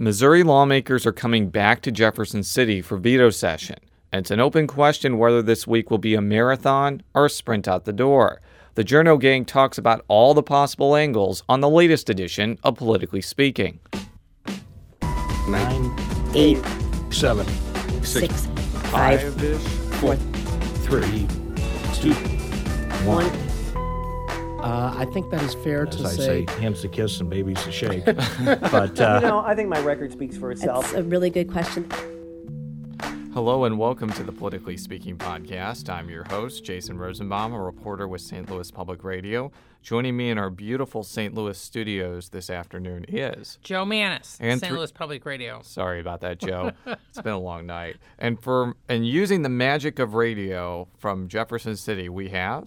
Missouri lawmakers are coming back to Jefferson City for veto session, and it's an open question whether this week will be a marathon or a sprint out the door. The Journo Gang talks about all the possible angles on the latest edition of Politically Speaking. Nine, eight, seven, six, five, four, three, two, one. Uh, I think that is fair to as I say. say, hands to kiss and babies to shake. but uh, You know, I think my record speaks for itself. That's a really good question. Hello and welcome to the Politically Speaking podcast. I'm your host, Jason Rosenbaum, a reporter with St. Louis Public Radio. Joining me in our beautiful St. Louis studios this afternoon is Joe Mannies, And St. thr- Louis Public Radio. Sorry about that, Joe. it's been a long night. And for and using the magic of radio from Jefferson City, we have.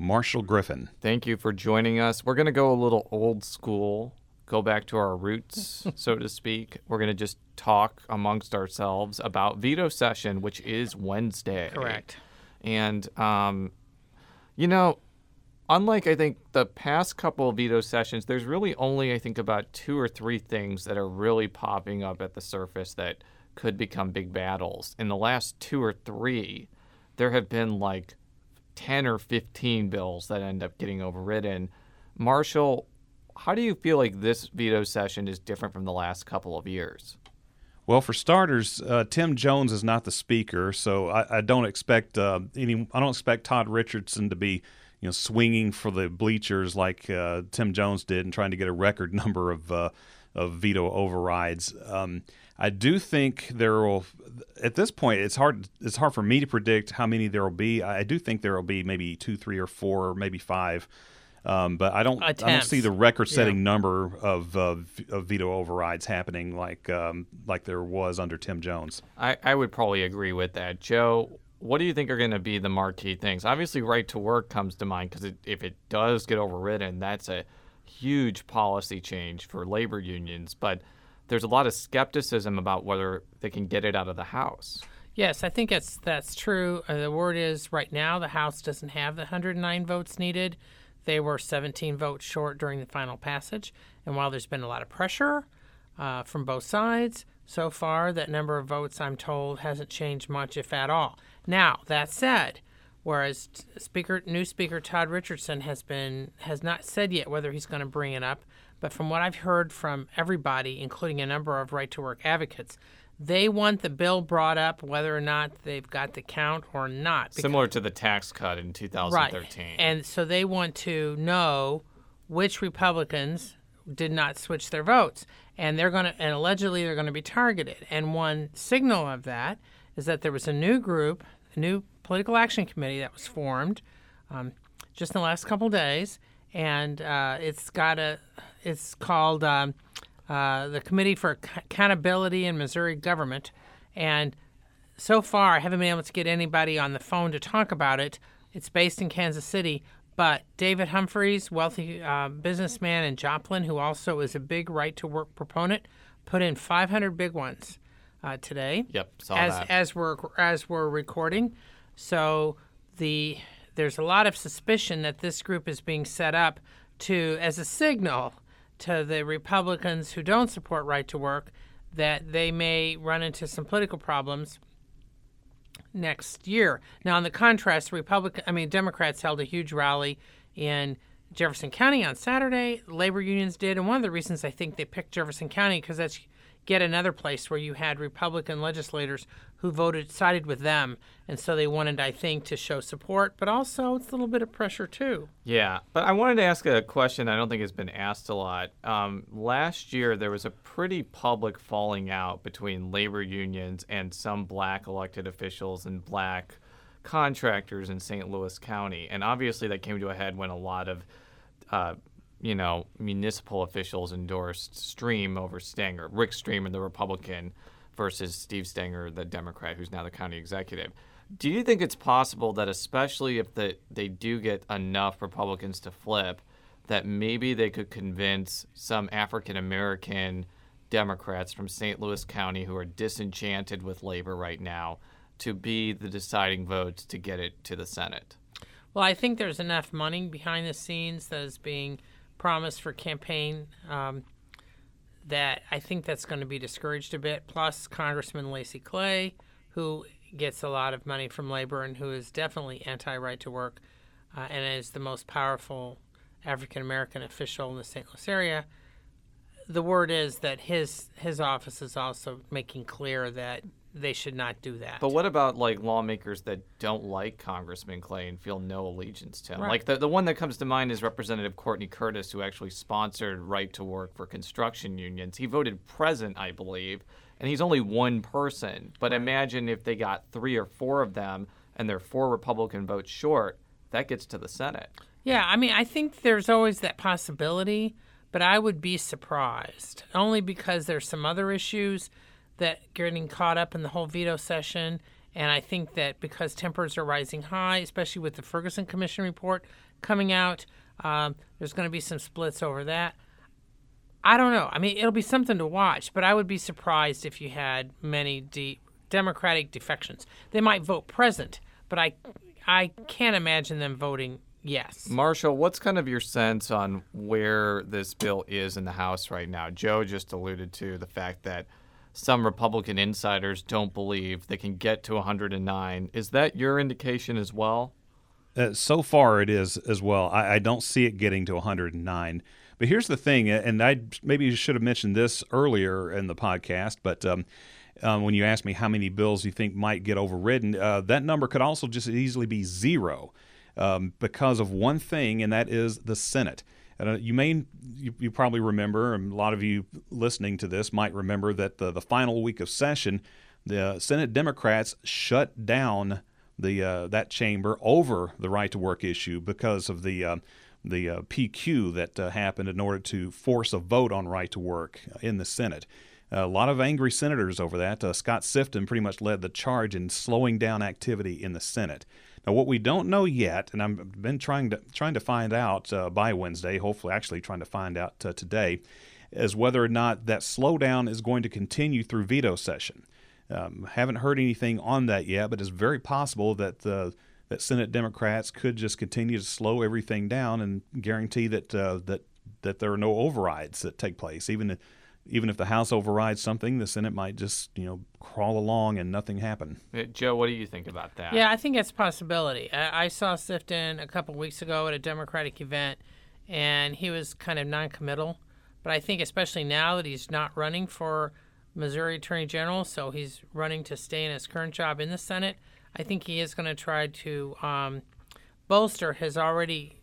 Marshall Griffin. Thank you for joining us. We're going to go a little old school, go back to our roots, so to speak. We're going to just talk amongst ourselves about veto session, which is Wednesday. Correct. And, um, you know, unlike I think the past couple of veto sessions, there's really only, I think, about two or three things that are really popping up at the surface that could become big battles. In the last two or three, there have been like 10 or 15 bills that end up getting overridden. Marshall, how do you feel like this veto session is different from the last couple of years? Well, for starters, uh, Tim Jones is not the speaker, so I, I don't expect uh, any. I don't expect Todd Richardson to be, you know, swinging for the bleachers like uh, Tim Jones did and trying to get a record number of uh, of veto overrides. Um, I do think there will. At this point, it's hard. It's hard for me to predict how many there will be. I do think there will be maybe two, three, or four, or maybe five. Um, but I don't. I don't see the record-setting Yeah. number of, uh, of veto overrides happening like um, like there was under Tim Jones. I, I would probably agree with that. Joe, what do you think are going to be the marquee things? Obviously, right to work comes to mind because if it does get overridden, that's a huge policy change for labor unions. But there's a lot of skepticism about whether they can get it out of the House. Yes, I think that's that's true. Uh, the word is right now the House doesn't have the 109 votes needed. They were 17 votes short during the final passage. And while there's been a lot of pressure uh, from both sides, so far that number of votes, I'm told, hasn't changed much, if at all. Now that said, whereas Speaker, new Speaker Todd Richardson has been has not said yet whether he's going to bring it up, but from what I've heard from everybody, including a number of right to work advocates, they want the bill brought up whether or not they've got the count or not. Similar to the tax cut in 2013. Right. And so they want to know which Republicans did not switch their votes. And they're going to, and allegedly they're going to be targeted. And one signal of that is that there was a new group, a new political action committee that was formed um, just in the last couple days. And uh, it's got a, it's called um, uh, the Committee for Accountability in Missouri Government. And so far, I haven't been able to get anybody on the phone to talk about it. It's based in Kansas City, but David Humphreys, wealthy uh, businessman in Joplin, who also is a big right to work proponent, put in 500 big ones uh, today. Yep, saw as that. as we're as we're recording. So the there's a lot of suspicion that this group is being set up to as a signal to the Republicans who don't support right to work that they may run into some political problems next year. Now, in the contrast, Republican, I mean, Democrats held a huge rally in Jefferson County on Saturday. Labor unions did, and one of the reasons I think they picked Jefferson County because that's yet another place where you had Republican legislators who voted sided with them, and so they wanted, I think, to show support, but also it's a little bit of pressure too. Yeah, but I wanted to ask a question I don't think has been asked a lot. Um, last year, there was a pretty public falling out between labor unions and some black elected officials and black contractors in St. Louis County. And obviously, that came to a head when a lot of uh, you know, municipal officials endorsed Stream over Stenger, Rick Stream, the Republican, versus Steve Stenger, the Democrat, who's now the county executive. Do you think it's possible that, especially if the, they do get enough Republicans to flip, that maybe they could convince some African American Democrats from St. Louis County who are disenchanted with labor right now to be the deciding votes to get it to the Senate? Well, I think there's enough money behind the scenes that is being promised for campaign um, that I think that's going to be discouraged a bit. Plus, Congressman Lacy Clay, who gets a lot of money from labor and who is definitely anti-right to work, uh, and is the most powerful African American official in the St. Louis area. The word is that his his office is also making clear that they should not do that. But what about like lawmakers that don't like Congressman Clay and feel no allegiance to him? Right. Like the, the one that comes to mind is Representative Courtney Curtis, who actually sponsored right to work for construction unions. He voted present, I believe, and he's only one person. But imagine if they got three or four of them and they're four Republican votes short, that gets to the Senate. Yeah, I mean, I think there's always that possibility, but I would be surprised only because there's some other issues that getting caught up in the whole veto session. And I think that because tempers are rising high, especially with the Ferguson Commission report coming out, um, there's going to be some splits over that. I don't know. I mean, it'll be something to watch, but I would be surprised if you had many de- Democratic defections. They might vote present, but I, I can't imagine them voting yes. Marshall, what's kind of your sense on where this bill is in the House right now? Joe just alluded to the fact that some Republican insiders don't believe they can get to 109. Is that your indication as well? Uh, so far, it is as well. I, I don't see it getting to 109. But here's the thing, and I maybe should have mentioned this earlier in the podcast, but um, um, when you ask me how many bills you think might get overridden, uh, that number could also just easily be zero um, because of one thing, and that is the Senate. And uh, you may, you, you probably remember, and a lot of you listening to this might remember that the, the final week of session, the Senate Democrats shut down the uh, that chamber over the right to work issue because of the uh, the uh, PQ that uh, happened in order to force a vote on right to work in the Senate. a lot of angry senators over that. Uh, Scott Sifton pretty much led the charge in slowing down activity in the Senate. Now, what we don't know yet, and I've been trying to trying to find out uh, by Wednesday, hopefully, actually trying to find out uh, today, is whether or not that slowdown is going to continue through veto session. Um, haven't heard anything on that yet, but it's very possible that uh, that Senate Democrats could just continue to slow everything down and guarantee that uh, that that there are no overrides that take place. Even even if the House overrides something, the Senate might just you know crawl along and nothing happen. Uh, Joe, what do you think about that? Yeah, I think it's a possibility. I, I saw Sifton a couple weeks ago at a Democratic event, and he was kind of non-committal. But I think especially now that he's not running for Missouri Attorney General, so he's running to stay in his current job in the Senate. I think he is going to try to um, bolster his already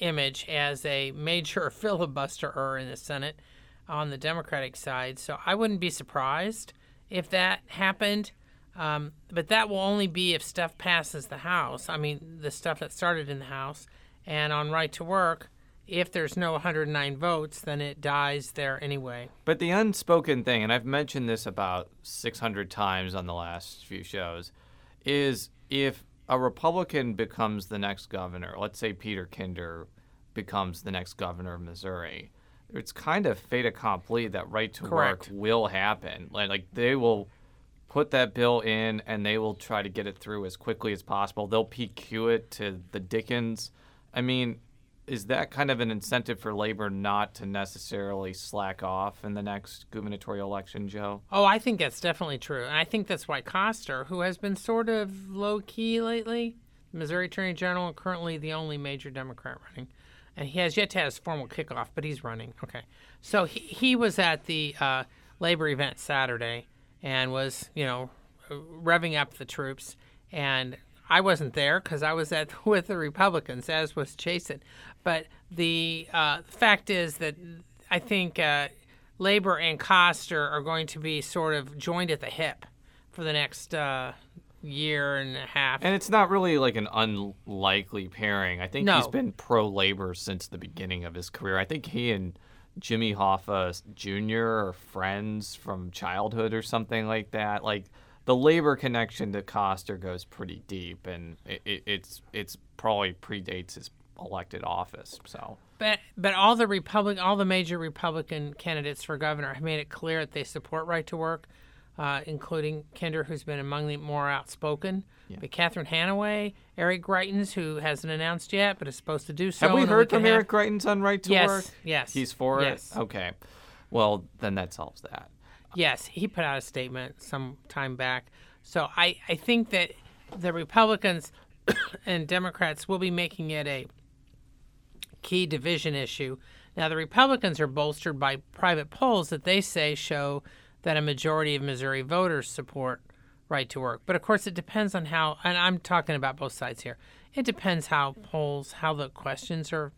image as a major filibusterer in the Senate on the Democratic side. So I wouldn't be surprised if that happened. Um, but that will only be if stuff passes the House. I mean, the stuff that started in the House. And on right to work, if there's no 109 votes, then it dies there anyway. But the unspoken thing, and I've mentioned this about 600 times on the last few shows, is if a Republican becomes the next governor, let's say Peter Kinder becomes the next governor of Missouri, it's kind of fait accompli that right to Correct. work will happen. Like, like they will put that bill in and they will try to get it through as quickly as possible. They'll PQ it to the Dickens. I mean, is that kind of an incentive for labor not to necessarily slack off in the next gubernatorial election, Joe? Oh, I think that's definitely true. And I think that's why Koster, who has been sort of low key lately, Missouri Attorney General, currently the only major Democrat running, and he has yet to have his formal kickoff, but he's running. Okay. So he, he was at the uh, labor event Saturday and was, you know, revving up the troops. And I wasn't there because I was at with the Republicans, as was Jason. But the uh, fact is that I think uh, Labor and Koster are going to be sort of joined at the hip for the next uh, year and a half. And it's not really like an unlikely pairing. I think he's been pro labor since the beginning of his career. I think he and Jimmy Hoffa Jr. are friends from childhood or something like that. Like the labor connection to Koster goes pretty deep, and it, it, it's it's probably predates his elected office. So But but all the Republic, all the major Republican candidates for governor have made it clear that they support right to work, uh, including Kinder, who's been among the more outspoken. But Catherine Hanaway, Eric Greitens, who hasn't announced yet but is supposed to do so. have we heard from. Eric Greitens on right to Yes, work? yes, He's for yes. it. Okay. Well, then that solves that. Yes, he put out a statement some time back. So I, I think that the Republicans and Democrats will be making it a key division issue. Now, the Republicans are bolstered by private polls that they say show that a majority of Missouri voters support right to work. But of course, it depends on how, and I'm talking about both sides here. It depends how polls, how the questions are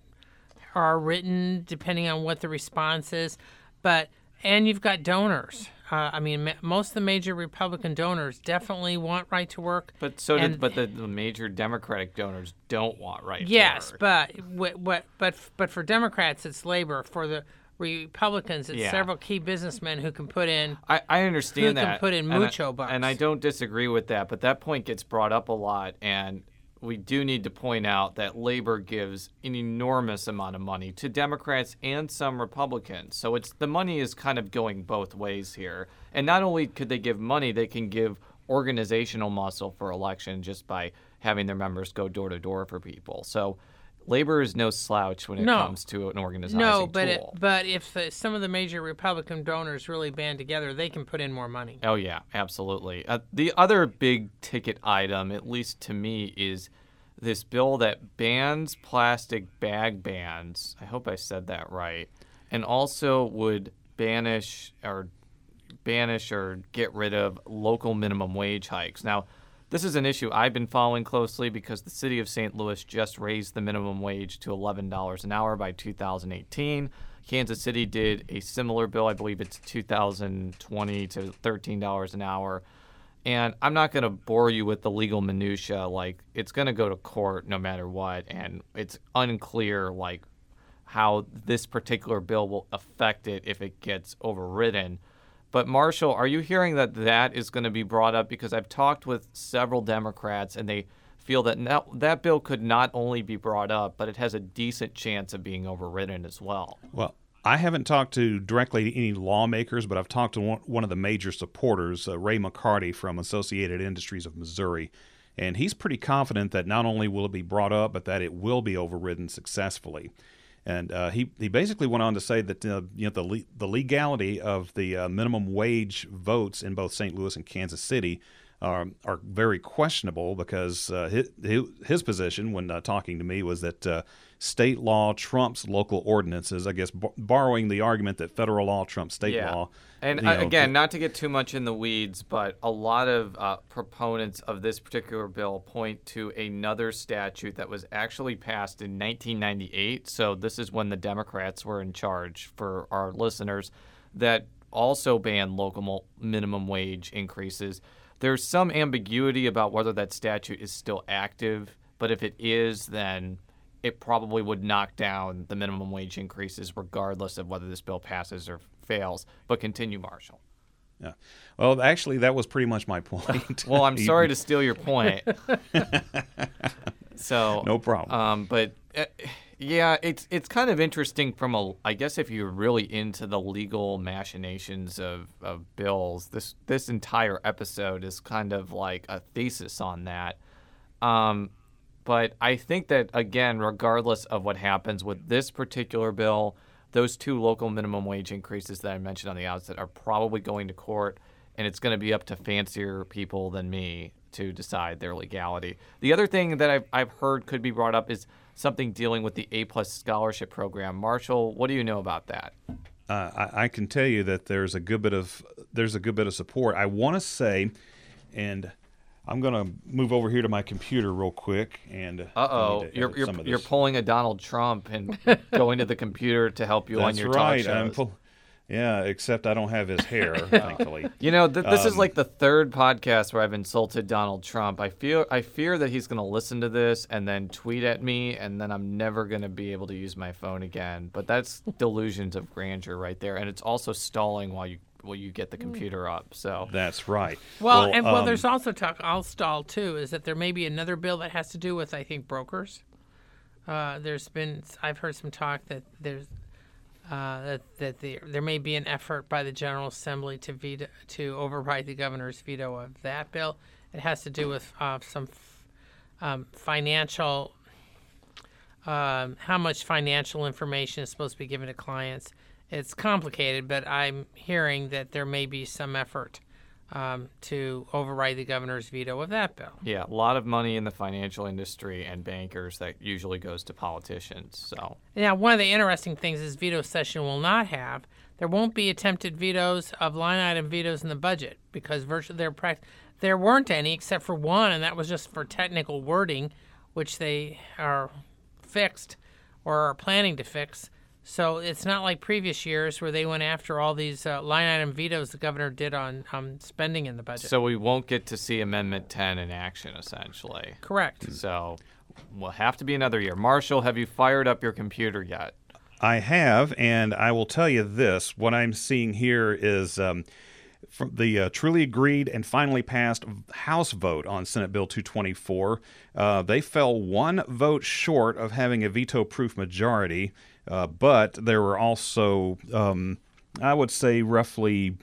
are written, depending on what the response is. But and you've got donors. Uh, I mean, ma- most of the major Republican donors definitely want right to work. But so did And- but the, the major Democratic donors don't want right. to work. Yes, work. but what, what, but but for Democrats, it's labor. For the Republicans, it's Yeah. several key businessmen who can put in. I, I understand Who can that. put in and I- mucho And I don't disagree with that, but that point gets brought up a lot. And we do need to point out that labor gives an enormous amount of money to Democrats and some Republicans. So it's the money is kind of going both ways here. And not only could they give money, they can give organizational muscle for election just by having their members go door to door for people. So labor is no slouch when it No. comes to an organizing No, but it, but if the, some of the major Republican donors really band together, they can put in more money. Oh yeah, absolutely. Uh, the other big ticket item, at least to me, is this bill that bans plastic bag bans. I hope I said that right, and also would banish or banish or get rid of local minimum wage hikes. Now, this is an issue I've been following closely because the city of St. Louis just raised the minimum wage to $11 an hour by 2018. Kansas City did a similar bill. I believe it's 2020 to $13 an hour. And I'm not going to bore you with the legal minutia. Like it's going to go to court no matter what, and it's unclear like how this particular bill will affect it if it gets overridden. But Marshall, are you hearing that that is going to be brought up? Because I've talked with several Democrats, and they feel that now, that bill could not only be brought up, but it has a decent chance of being overridden as well. Well, I haven't talked to directly any lawmakers, but I've talked to one, one of the major supporters, uh, Ray McCarty from Associated Industries of Missouri, and he's pretty confident that not only will it be brought up, but that it will be overridden successfully. And uh, he he basically went on to say that uh, you know the le- the legality of the uh, minimum wage votes in both St. Louis and Kansas City are are very questionable because uh, his, his position when uh, talking to me was that uh, state law trumps local ordinances. I guess b- borrowing the argument that federal law trumps state law. And uh, know, again, not to get too much in the weeds, but a lot of uh, proponents of this particular bill point to another statute that was actually passed in 1998. So this is when the Democrats were in charge for our listeners that also banned local minimum wage increases. There's some ambiguity about whether that statute is still active, but if it is, then it probably would knock down the minimum wage increases regardless of whether this bill passes or fails. But continue, Marshall. yeah. Well, actually, that was pretty much my point. Well, I'm sorry to steal your point. so No problem. Um, but uh, yeah, it's it's kind of interesting from a. I guess if you're really into the legal machinations of, of bills, this this entire episode is kind of like a thesis on that. Um, but I think that again, regardless of what happens with this particular bill, those two local minimum wage increases that I mentioned on the outset are probably going to court, and it's going to be up to fancier people than me to decide their legality. The other thing that I've, I've heard could be brought up is something dealing with the A plus scholarship program. Marshall, what do you know about that? uh, I, I can tell you that there's a good bit of there's a good bit of support. I want to say, and I'm going to move over here to my computer real quick. And Uh oh, you're you're, you're pulling a Donald Trump and going to the computer to help you on your right. talk I'm shows. pull- yeah, except I don't have his hair, thankfully. You know, th- this is Um, like the third podcast where I've insulted Donald Trump. I feel I fear that he's going to listen to this and then tweet at me, and then I'm never going to be able to use my phone again. But that's delusions of grandeur right there, and it's also stalling while you while you get the computer up. So That's right. Well, and well, um, there's also talk. I'll stall too. Is that there may be another bill that has to do with I think brokers. Uh, there's been I've heard some talk that there's uh, that that the, there may be an effort by the General Assembly to veto to override the governor's veto of that bill. It has to do with uh, some f- um, financial um, how much financial information is supposed to be given to clients it's complicated, but I'm hearing that there may be some effort um, to override the governor's veto of that bill. Yeah, a lot of money in the financial industry and bankers that usually goes to politicians. So Now, one of the interesting things is veto session will not have. There won't be attempted vetoes of line item vetoes in the budget because virtually there there weren't any except for one, and that was just for technical wording, which they are fixed or are planning to fix. So it's not like previous years where they went after all these uh, line item vetoes the governor did on um, spending in the budget. so we won't get to see Amendment 10 in action essentially. Correct. So we'll have to be another year. Marshall, have you fired up your computer yet? I have, and I will tell you this: what I'm seeing here is um, from the uh, truly agreed and finally passed House vote on Senate Bill 224. Uh, they fell one vote short of having a veto-proof majority, uh, but there were also, um, I would say, roughly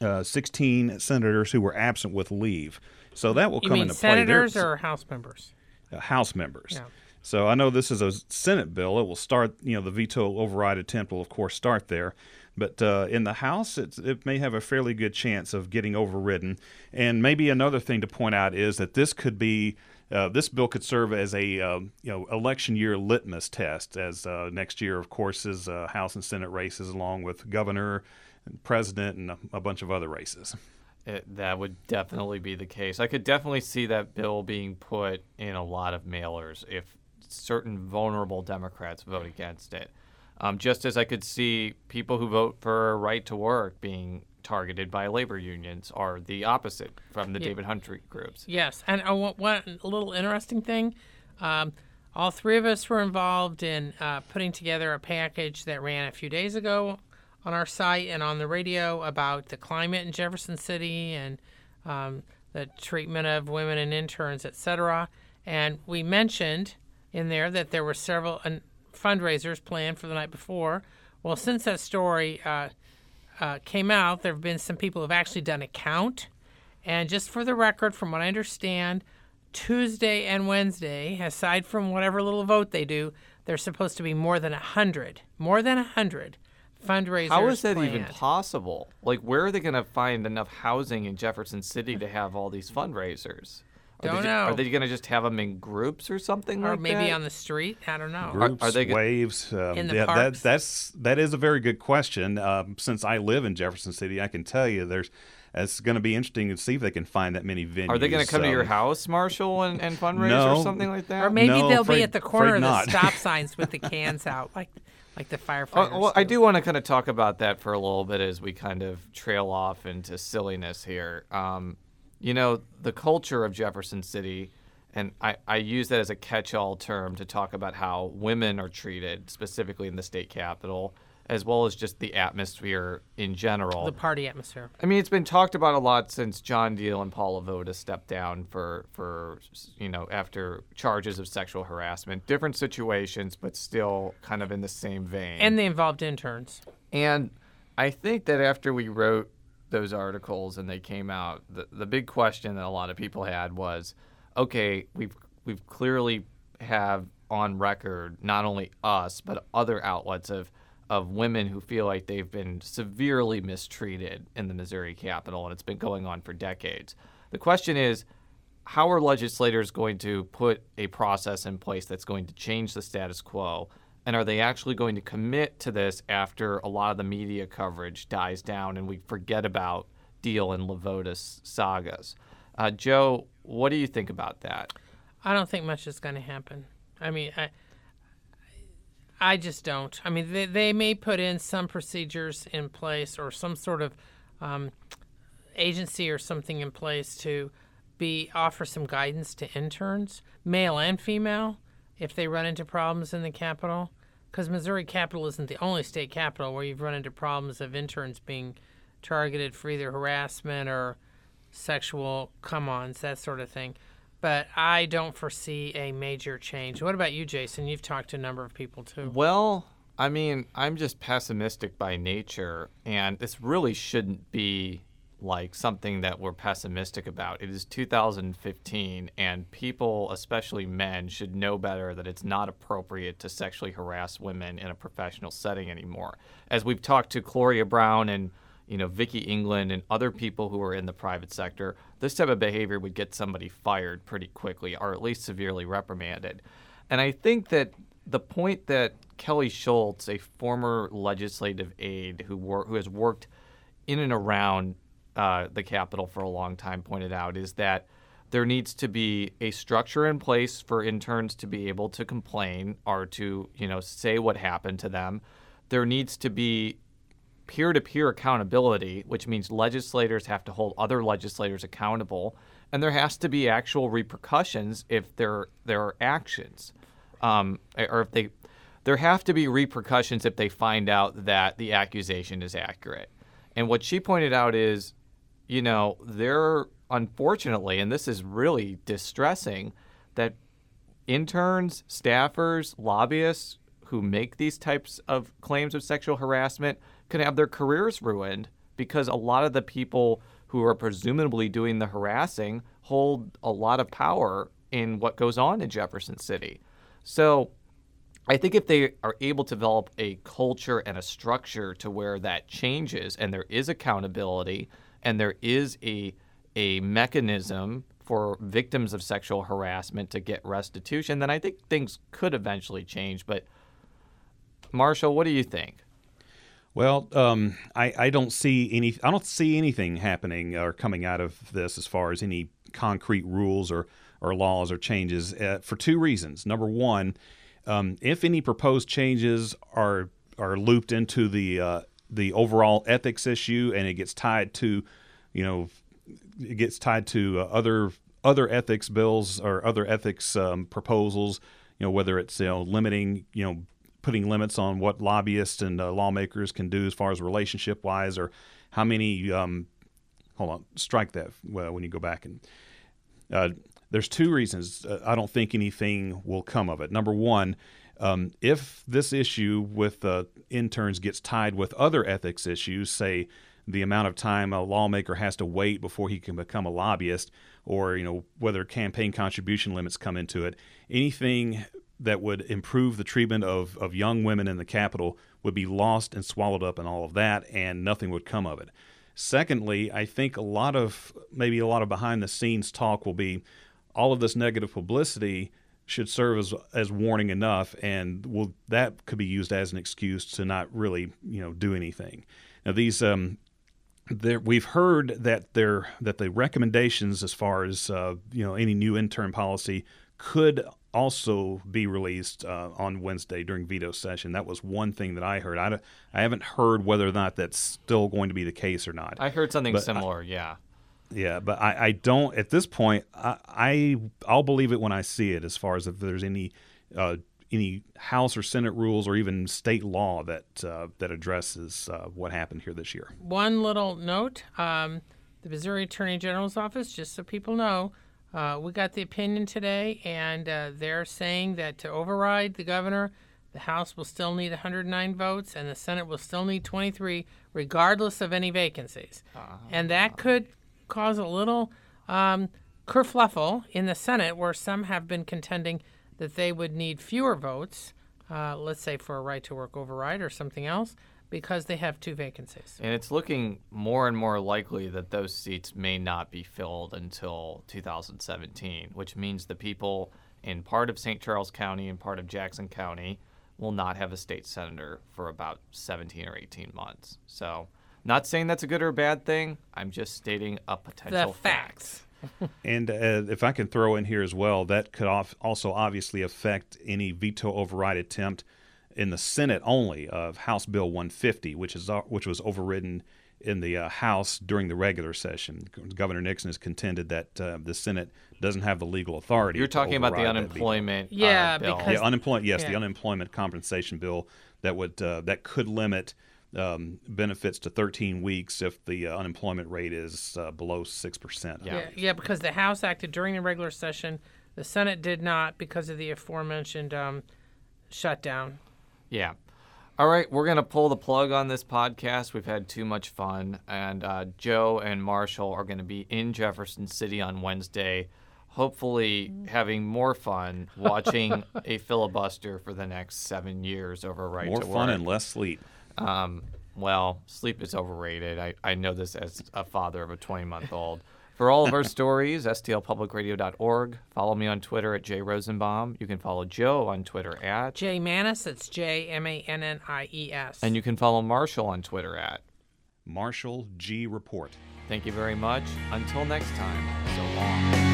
uh, 16 senators who were absent with leave. So that will You come into play. There- senators or House members? uh, House members. Yeah. So I know this is a Senate bill. It will start, you know, the veto override attempt will, of course, start there. But uh, in the House, it's, it may have a fairly good chance of getting overridden. And maybe another thing to point out is that this could be. Uh, this bill could serve as a uh, you know election year litmus test, as uh, next year, of course, is uh, House and Senate races, along with governor, and president, and a, a bunch of other races. It, that would definitely be the case. I could definitely see that bill being put in a lot of mailers if certain vulnerable Democrats vote against it. Um, just as I could see people who vote for right to work being targeted by labor unions are the opposite from the David Humphrey groups. Yes, and uh, one, one little interesting thing, um, all three of us were involved in uh, putting together a package that ran a few days ago on our site and on the radio about the climate in Jefferson City and um, the treatment of women and interns, etc. And we mentioned in there that there were several fundraisers planned for the night before. Well, since that story uh, uh, came out, there have been some people who have actually done a count. And just for the record, from what I understand, Tuesday and Wednesday, aside from whatever little vote they do, there's supposed to be more than a hundred, more than a hundred fundraisers. How is that even possible? Like, where are they going to find enough housing in Jefferson City to have all these fundraisers? Are Don't they, know. Are they going to just have them in groups or something Or like maybe that? on the street. I don't know. groups, are they go- waves. Um, In the yeah, that, parks? that's that is a very good question. Um, since I live in Jefferson City, I can tell you there's. It's going to be interesting to see if they can find that many venues. Are they going to come to your um, house, Marshall, and, and fundraise No. or something like that? Or maybe No, they'll afraid- be at the corner of afraid the stop signs with the cans out, like like the firefighters. Oh, well, I do want to kind of talk about that for a little bit as we kind of trail off into silliness here. Um, you know, the culture of Jefferson City, and I, I use that as a catch all term to talk about how women are treated, specifically in the state capitol, as well as just the atmosphere in general. The party atmosphere. I mean, it's been talked about a lot since John Diehl and Paul LeVota stepped down for, for you know, after charges of sexual harassment. Different situations, but still kind of in the same vein. And they involved interns. And I think that after we wrote those articles and they came out, the, the big question that a lot of people had was, okay, we've we've clearly have on record not only us but other outlets of of women who feel like they've been severely mistreated in the Missouri Capitol, and it's been going on for decades. The question is, how are legislators going to put a process in place that's going to change the status quo? And are they actually going to commit to this after a lot of the media coverage dies down and we forget about Diehl and LeVota's sagas? Uh, Joe, what do you think about that? I don't think much is going to happen. I mean, I, I just don't. I mean, they, they may put in some procedures in place or some sort of um, agency or something in place to be offer some guidance to interns, male and female, if they run into problems in the Capitol. Because Missouri capital isn't the only state capital where you've run into problems of interns being targeted for either harassment or sexual come-ons, that sort of thing. But I don't foresee a major change. What about you, Jason? You've talked to a number of people too. Well, I mean, I'm just pessimistic by nature, and this really shouldn't be like something that we're pessimistic about. It is 2015, and people, especially men, should know better that it's not appropriate to sexually harass women in a professional setting anymore. As we've talked to Gloria Brown and you know Vicky England and other people who are in the private sector, this type of behavior would get somebody fired pretty quickly, or at least severely reprimanded. And I think that the point that Kelly Schultz, a former legislative aide who wor- who has worked in and around uh, the Capitol for a long time, pointed out is that there needs to be a structure in place for interns to be able to complain or to you know say what happened to them. There needs to be peer-to-peer accountability, which means legislators have to hold other legislators accountable, and there has to be actual repercussions if there there are actions, um, or if they there have to be repercussions if they find out that the accusation is accurate. And what she pointed out is, you know, there unfortunately, and this is really distressing, that interns, staffers, lobbyists who make these types of claims of sexual harassment can have their careers ruined because a lot of the people who are presumably doing the harassing hold a lot of power in what goes on in Jefferson City. So I think if they are able to develop a culture and a structure to where that changes and there is accountability and there is a a mechanism for victims of sexual harassment to get restitution, then I think things could eventually change. But Marshall, what do you think? Well, um, I, I don't see any. I don't see anything happening or coming out of this as far as any concrete rules or or laws or changes uh, for two reasons. Number one, um, if any proposed changes are are looped into the uh, the overall ethics issue and it gets tied to, you know, it gets tied to uh, other other ethics bills or other ethics um, proposals. You know, whether it's you know limiting you know putting limits on what lobbyists and uh, lawmakers can do as far as relationship wise, or how many. Um, hold on, strike that well, when you go back and. Uh, there's two reasons uh, I don't think anything will come of it. Number one, um, if this issue with uh, interns gets tied with other ethics issues, say the amount of time a lawmaker has to wait before he can become a lobbyist, or you know whether campaign contribution limits come into it, anything that would improve the treatment of, of young women in the Capitol would be lost and swallowed up in all of that, and nothing would come of it. Secondly, I think a lot of maybe a lot of behind the scenes talk will be all of this negative publicity should serve as as warning enough, and will that could be used as an excuse to not really you know do anything. Now these um, there, we've heard that there that the recommendations as far as uh, you know any new intern policy could also be released uh, on Wednesday during veto session. That was one thing that I heard. I, I haven't heard whether or not that's still going to be the case or not. I heard something But similar, yeah. Yeah, but I, I don't at this point. I, I I'll believe it when I see it. As far as if there's any uh, any House or Senate rules or even state law that uh, that addresses uh, what happened here this year. One little note um, the Missouri Attorney General's office, just so people know, uh, we got the opinion today, and uh, they're saying that to override the governor, the House will still need 109 votes, and the Senate will still need 23, regardless of any vacancies. And that could cause a little um, kerfluffle in the Senate, where some have been contending that they would need fewer votes, uh, let's say for a right to work override or something else, because they have two vacancies. And it's looking more and more likely that those seats may not be filled until 2017, which means the people in part of St. Charles County and part of Jackson County will not have a state senator for about 17 or 18 months. So, not saying that's a good or a bad thing. I'm just stating a potential The facts. And uh, if I can throw in here as well, that could off also obviously affect any veto override attempt in the Senate only of House Bill 150, which is uh, which was overridden in the uh, House during the regular session. Governor Nixon has contended that uh, the Senate doesn't have the legal authority. You're to talking about the override veto. unemployment uh, Yeah, bill. because- Yeah, unemployment. Yes, the unemployment compensation bill that would uh, that could limit um, benefits to 13 weeks if the uh, unemployment rate is uh, below six percent. Yeah. Yeah, yeah, because the House acted during the regular session, the Senate did not because of the aforementioned um, shutdown. Yeah. All right, we're going to pull the plug on this podcast. We've had too much fun. And uh, Joe and Marshall are going to be in Jefferson City on Wednesday, hopefully having more fun watching a filibuster for the next seven years over right More to fun work. and less sleep. Um, well, sleep is overrated. I, I know this as a father of a 20 month old. For all of our stories, stlpublicradio.org. Follow me on Twitter at Jay Rosenbaum. You can follow Joe on Twitter at, Jay Mannies, that's J M A N N I E S. and you can follow Marshall on Twitter at. Marshall G. Report. Thank you very much. Until next time, so long.